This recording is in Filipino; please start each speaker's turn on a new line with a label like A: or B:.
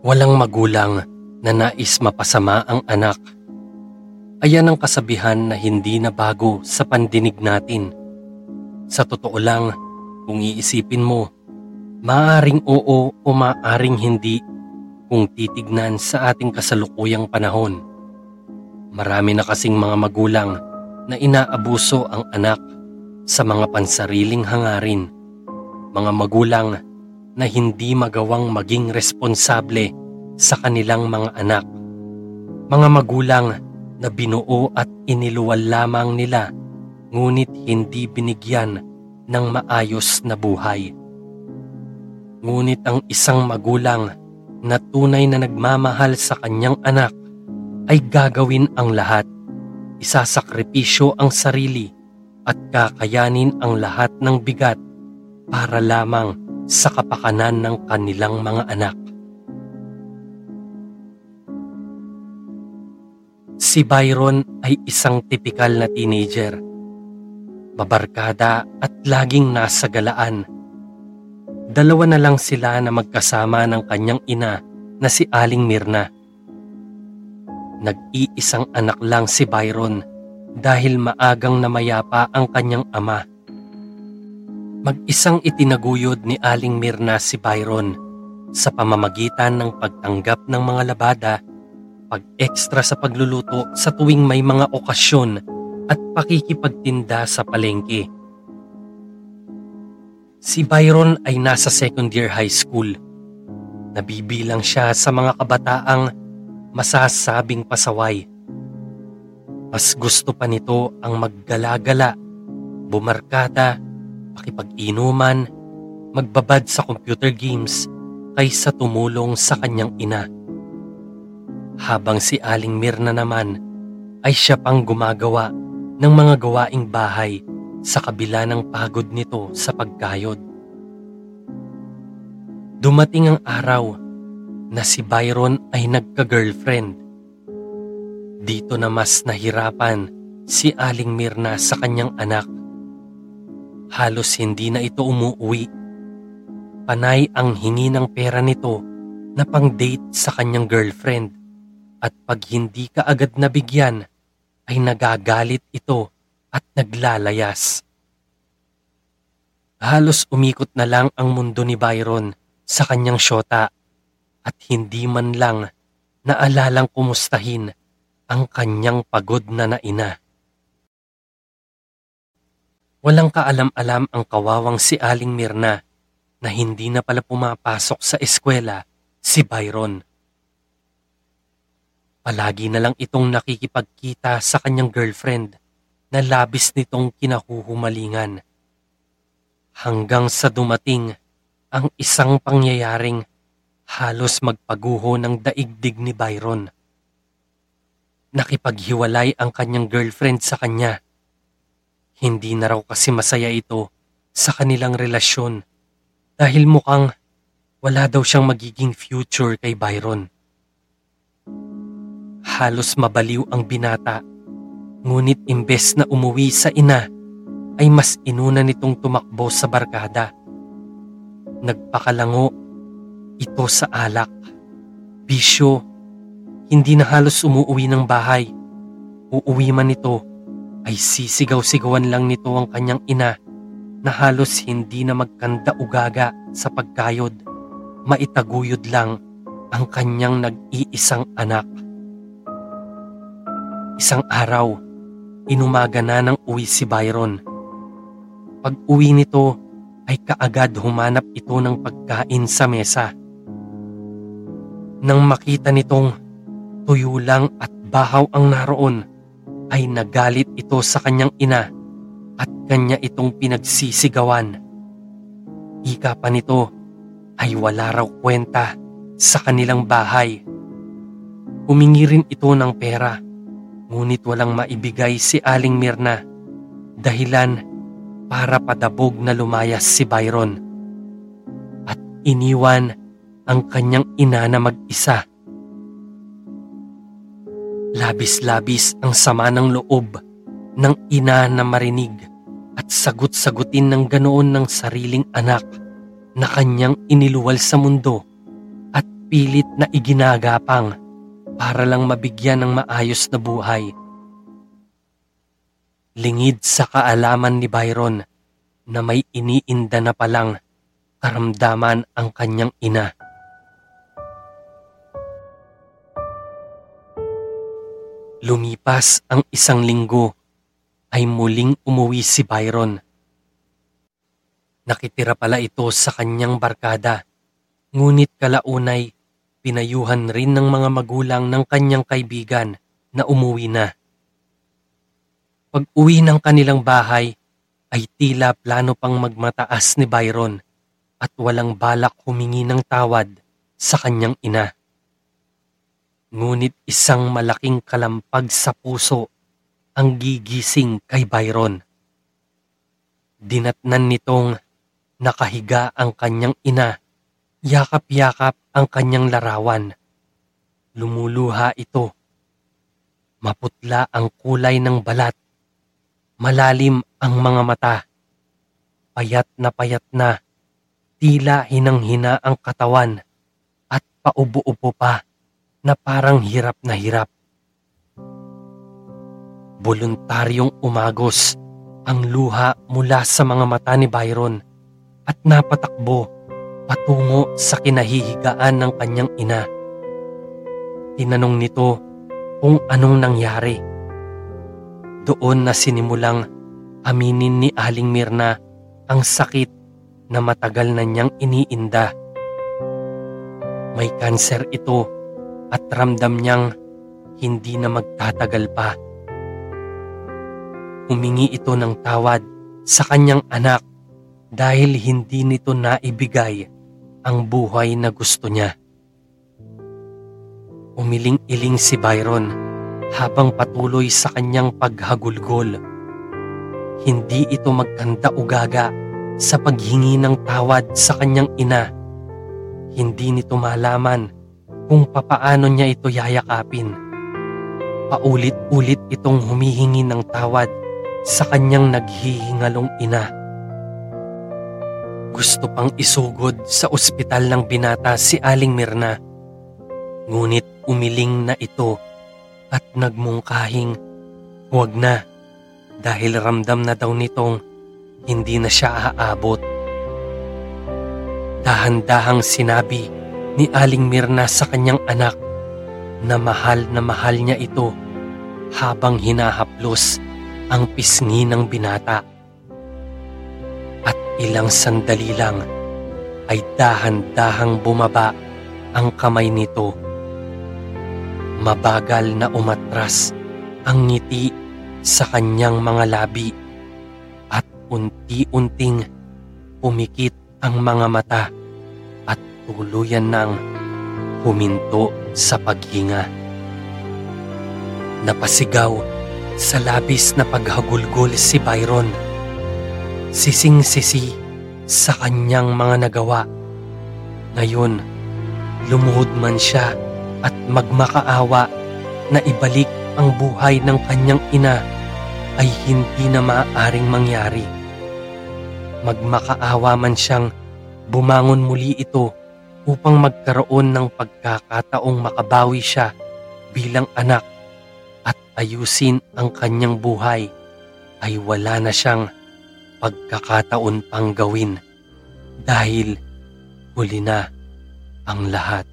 A: Walang magulang na nais mapasama ang anak. Ayan ang kasabihan na hindi na bago sa pandinig natin. Sa totoo lang, kung iisipin mo, maaring oo o maaring hindi kung titignan sa ating kasalukuyang panahon. Marami na kasing mga magulang na inaabuso ang anak sa mga pansariling hangarin. Mga magulang na hindi magawang maging responsable sa kanilang mga anak. Mga magulang na binuo at iniluwal lamang nila ngunit hindi binigyan ng maayos na buhay. Ngunit ang isang magulang na tunay na nagmamahal sa kanyang anak ay gagawin ang lahat. Isasakripisyo ang sarili at kakayanin ang lahat ng bigat para lamang sa kapakanan ng kanilang mga anak. Si Byron ay isang tipikal na teenager. Mabarkada at laging nasa galaan. Dalawa na lang sila na magkasama ng kanyang ina na si Aling Mirna. Nag-iisang anak lang si Byron dahil maagang namayapa ang kanyang ama. Mag-isang itinaguyod ni Aling Mirna si Byron sa pamamagitan ng pagtanggap ng mga labada pag-extra sa pagluluto sa tuwing may mga okasyon at pakikipagtinda sa palengke. Si Byron ay nasa second year high school. Nabibilang siya sa mga kabataang masasabing pasaway. Mas gusto pa nito ang maggala-gala, bumarkada, pakipag-inuman, magbabad sa computer games kaysa tumulong sa kanyang ina habang si Aling Mirna naman ay siya pang gumagawa ng mga gawaing bahay sa kabila ng pagod nito sa pagkayod. Dumating ang araw na si Byron ay nagka-girlfriend. Dito na mas nahirapan si Aling Mirna sa kanyang anak. Halos hindi na ito umuwi. Panay ang hingi ng pera nito na pang-date sa kanyang girlfriend at pag hindi ka agad nabigyan ay nagagalit ito at naglalayas. Halos umikot na lang ang mundo ni Byron sa kanyang syota at hindi man lang naalalang kumustahin ang kanyang pagod na naina. Walang kaalam-alam ang kawawang si Aling Mirna na hindi na pala pumapasok sa eskwela si Byron. Palagi na lang itong nakikipagkita sa kanyang girlfriend na labis nitong kinahuhumalingan. Hanggang sa dumating ang isang pangyayaring halos magpaguho ng daigdig ni Byron. Nakipaghiwalay ang kanyang girlfriend sa kanya. Hindi na raw kasi masaya ito sa kanilang relasyon dahil mukhang wala daw siyang magiging future kay Byron. Halos mabaliw ang binata. Ngunit imbes na umuwi sa ina, ay mas inuna nitong tumakbo sa barkada. Nagpakalango ito sa alak. Bisyo, hindi na halos umuwi ng bahay. Uuwi man ito, ay sisigaw-sigawan lang nito ang kanyang ina na halos hindi na magkanda ugaga sa pagkayod. Maitaguyod lang ang kanyang nag-iisang anak. Isang araw, inumaga na ng uwi si Byron. Pag uwi nito ay kaagad humanap ito ng pagkain sa mesa. Nang makita nitong tuyo lang at bahaw ang naroon, ay nagalit ito sa kanyang ina at kanya itong pinagsisigawan. Ika pa nito ay wala raw kwenta sa kanilang bahay. Humingi rin ito ng pera Ngunit walang maibigay si Aling Mirna dahilan para padabog na lumayas si Byron at iniwan ang kanyang ina na mag-isa. Labis-labis ang sama ng loob ng ina na marinig at sagot-sagutin ng ganoon ng sariling anak na kanyang iniluwal sa mundo at pilit na iginagapang para lang mabigyan ng maayos na buhay. Lingid sa kaalaman ni Byron na may iniinda na palang karamdaman ang kanyang ina. Lumipas ang isang linggo ay muling umuwi si Byron. Nakitira pala ito sa kanyang barkada, ngunit kalaunay pinayuhan rin ng mga magulang ng kanyang kaibigan na umuwi na. Pag uwi ng kanilang bahay ay tila plano pang magmataas ni Byron at walang balak humingi ng tawad sa kanyang ina. Ngunit isang malaking kalampag sa puso ang gigising kay Byron. Dinatnan nitong nakahiga ang kanyang ina, yakap-yakap ang kanyang larawan. Lumuluha ito. Maputla ang kulay ng balat. Malalim ang mga mata. Payat na payat na, tila hinang-hina ang katawan at paubo-ubo pa na parang hirap na hirap. Voluntaryong umagos ang luha mula sa mga mata ni Byron at napatakbo patungo sa kinahihigaan ng kanyang ina. Tinanong nito kung anong nangyari. Doon na sinimulang aminin ni Aling Mirna ang sakit na matagal na niyang iniinda. May kanser ito at ramdam niyang hindi na magtatagal pa. Humingi ito ng tawad sa kanyang anak dahil hindi nito naibigay ang buhay na gusto niya. Umiling-iling si Byron habang patuloy sa kanyang paghagulgol. Hindi ito magkanda ugaga sa paghingi ng tawad sa kanyang ina. Hindi nito malaman kung papaano niya ito yayakapin. Paulit-ulit itong humihingi ng tawad sa kanyang naghihingalong ina. Gusto pang isugod sa ospital ng binata si Aling Mirna. Ngunit umiling na ito at nagmungkahing huwag na dahil ramdam na daw nitong hindi na siya aabot. Dahan-dahang sinabi ni Aling Mirna sa kanyang anak na mahal na mahal niya ito habang hinahaplos ang pisngi ng binata. At ilang sandali lang ay dahan-dahang bumaba ang kamay nito. Mabagal na umatras ang ngiti sa kanyang mga labi at unti-unting pumikit ang mga mata tuluyan ng huminto sa paghinga. Napasigaw sa labis na paghagulgol si Byron. Sising-sisi sa kanyang mga nagawa. Ngayon, lumuhod man siya at magmakaawa na ibalik ang buhay ng kanyang ina ay hindi na maaaring mangyari. Magmakaawa man siyang bumangon muli ito upang magkaroon ng pagkakataong makabawi siya bilang anak at ayusin ang kanyang buhay ay wala na siyang pagkakataon pang gawin dahil huli na ang lahat.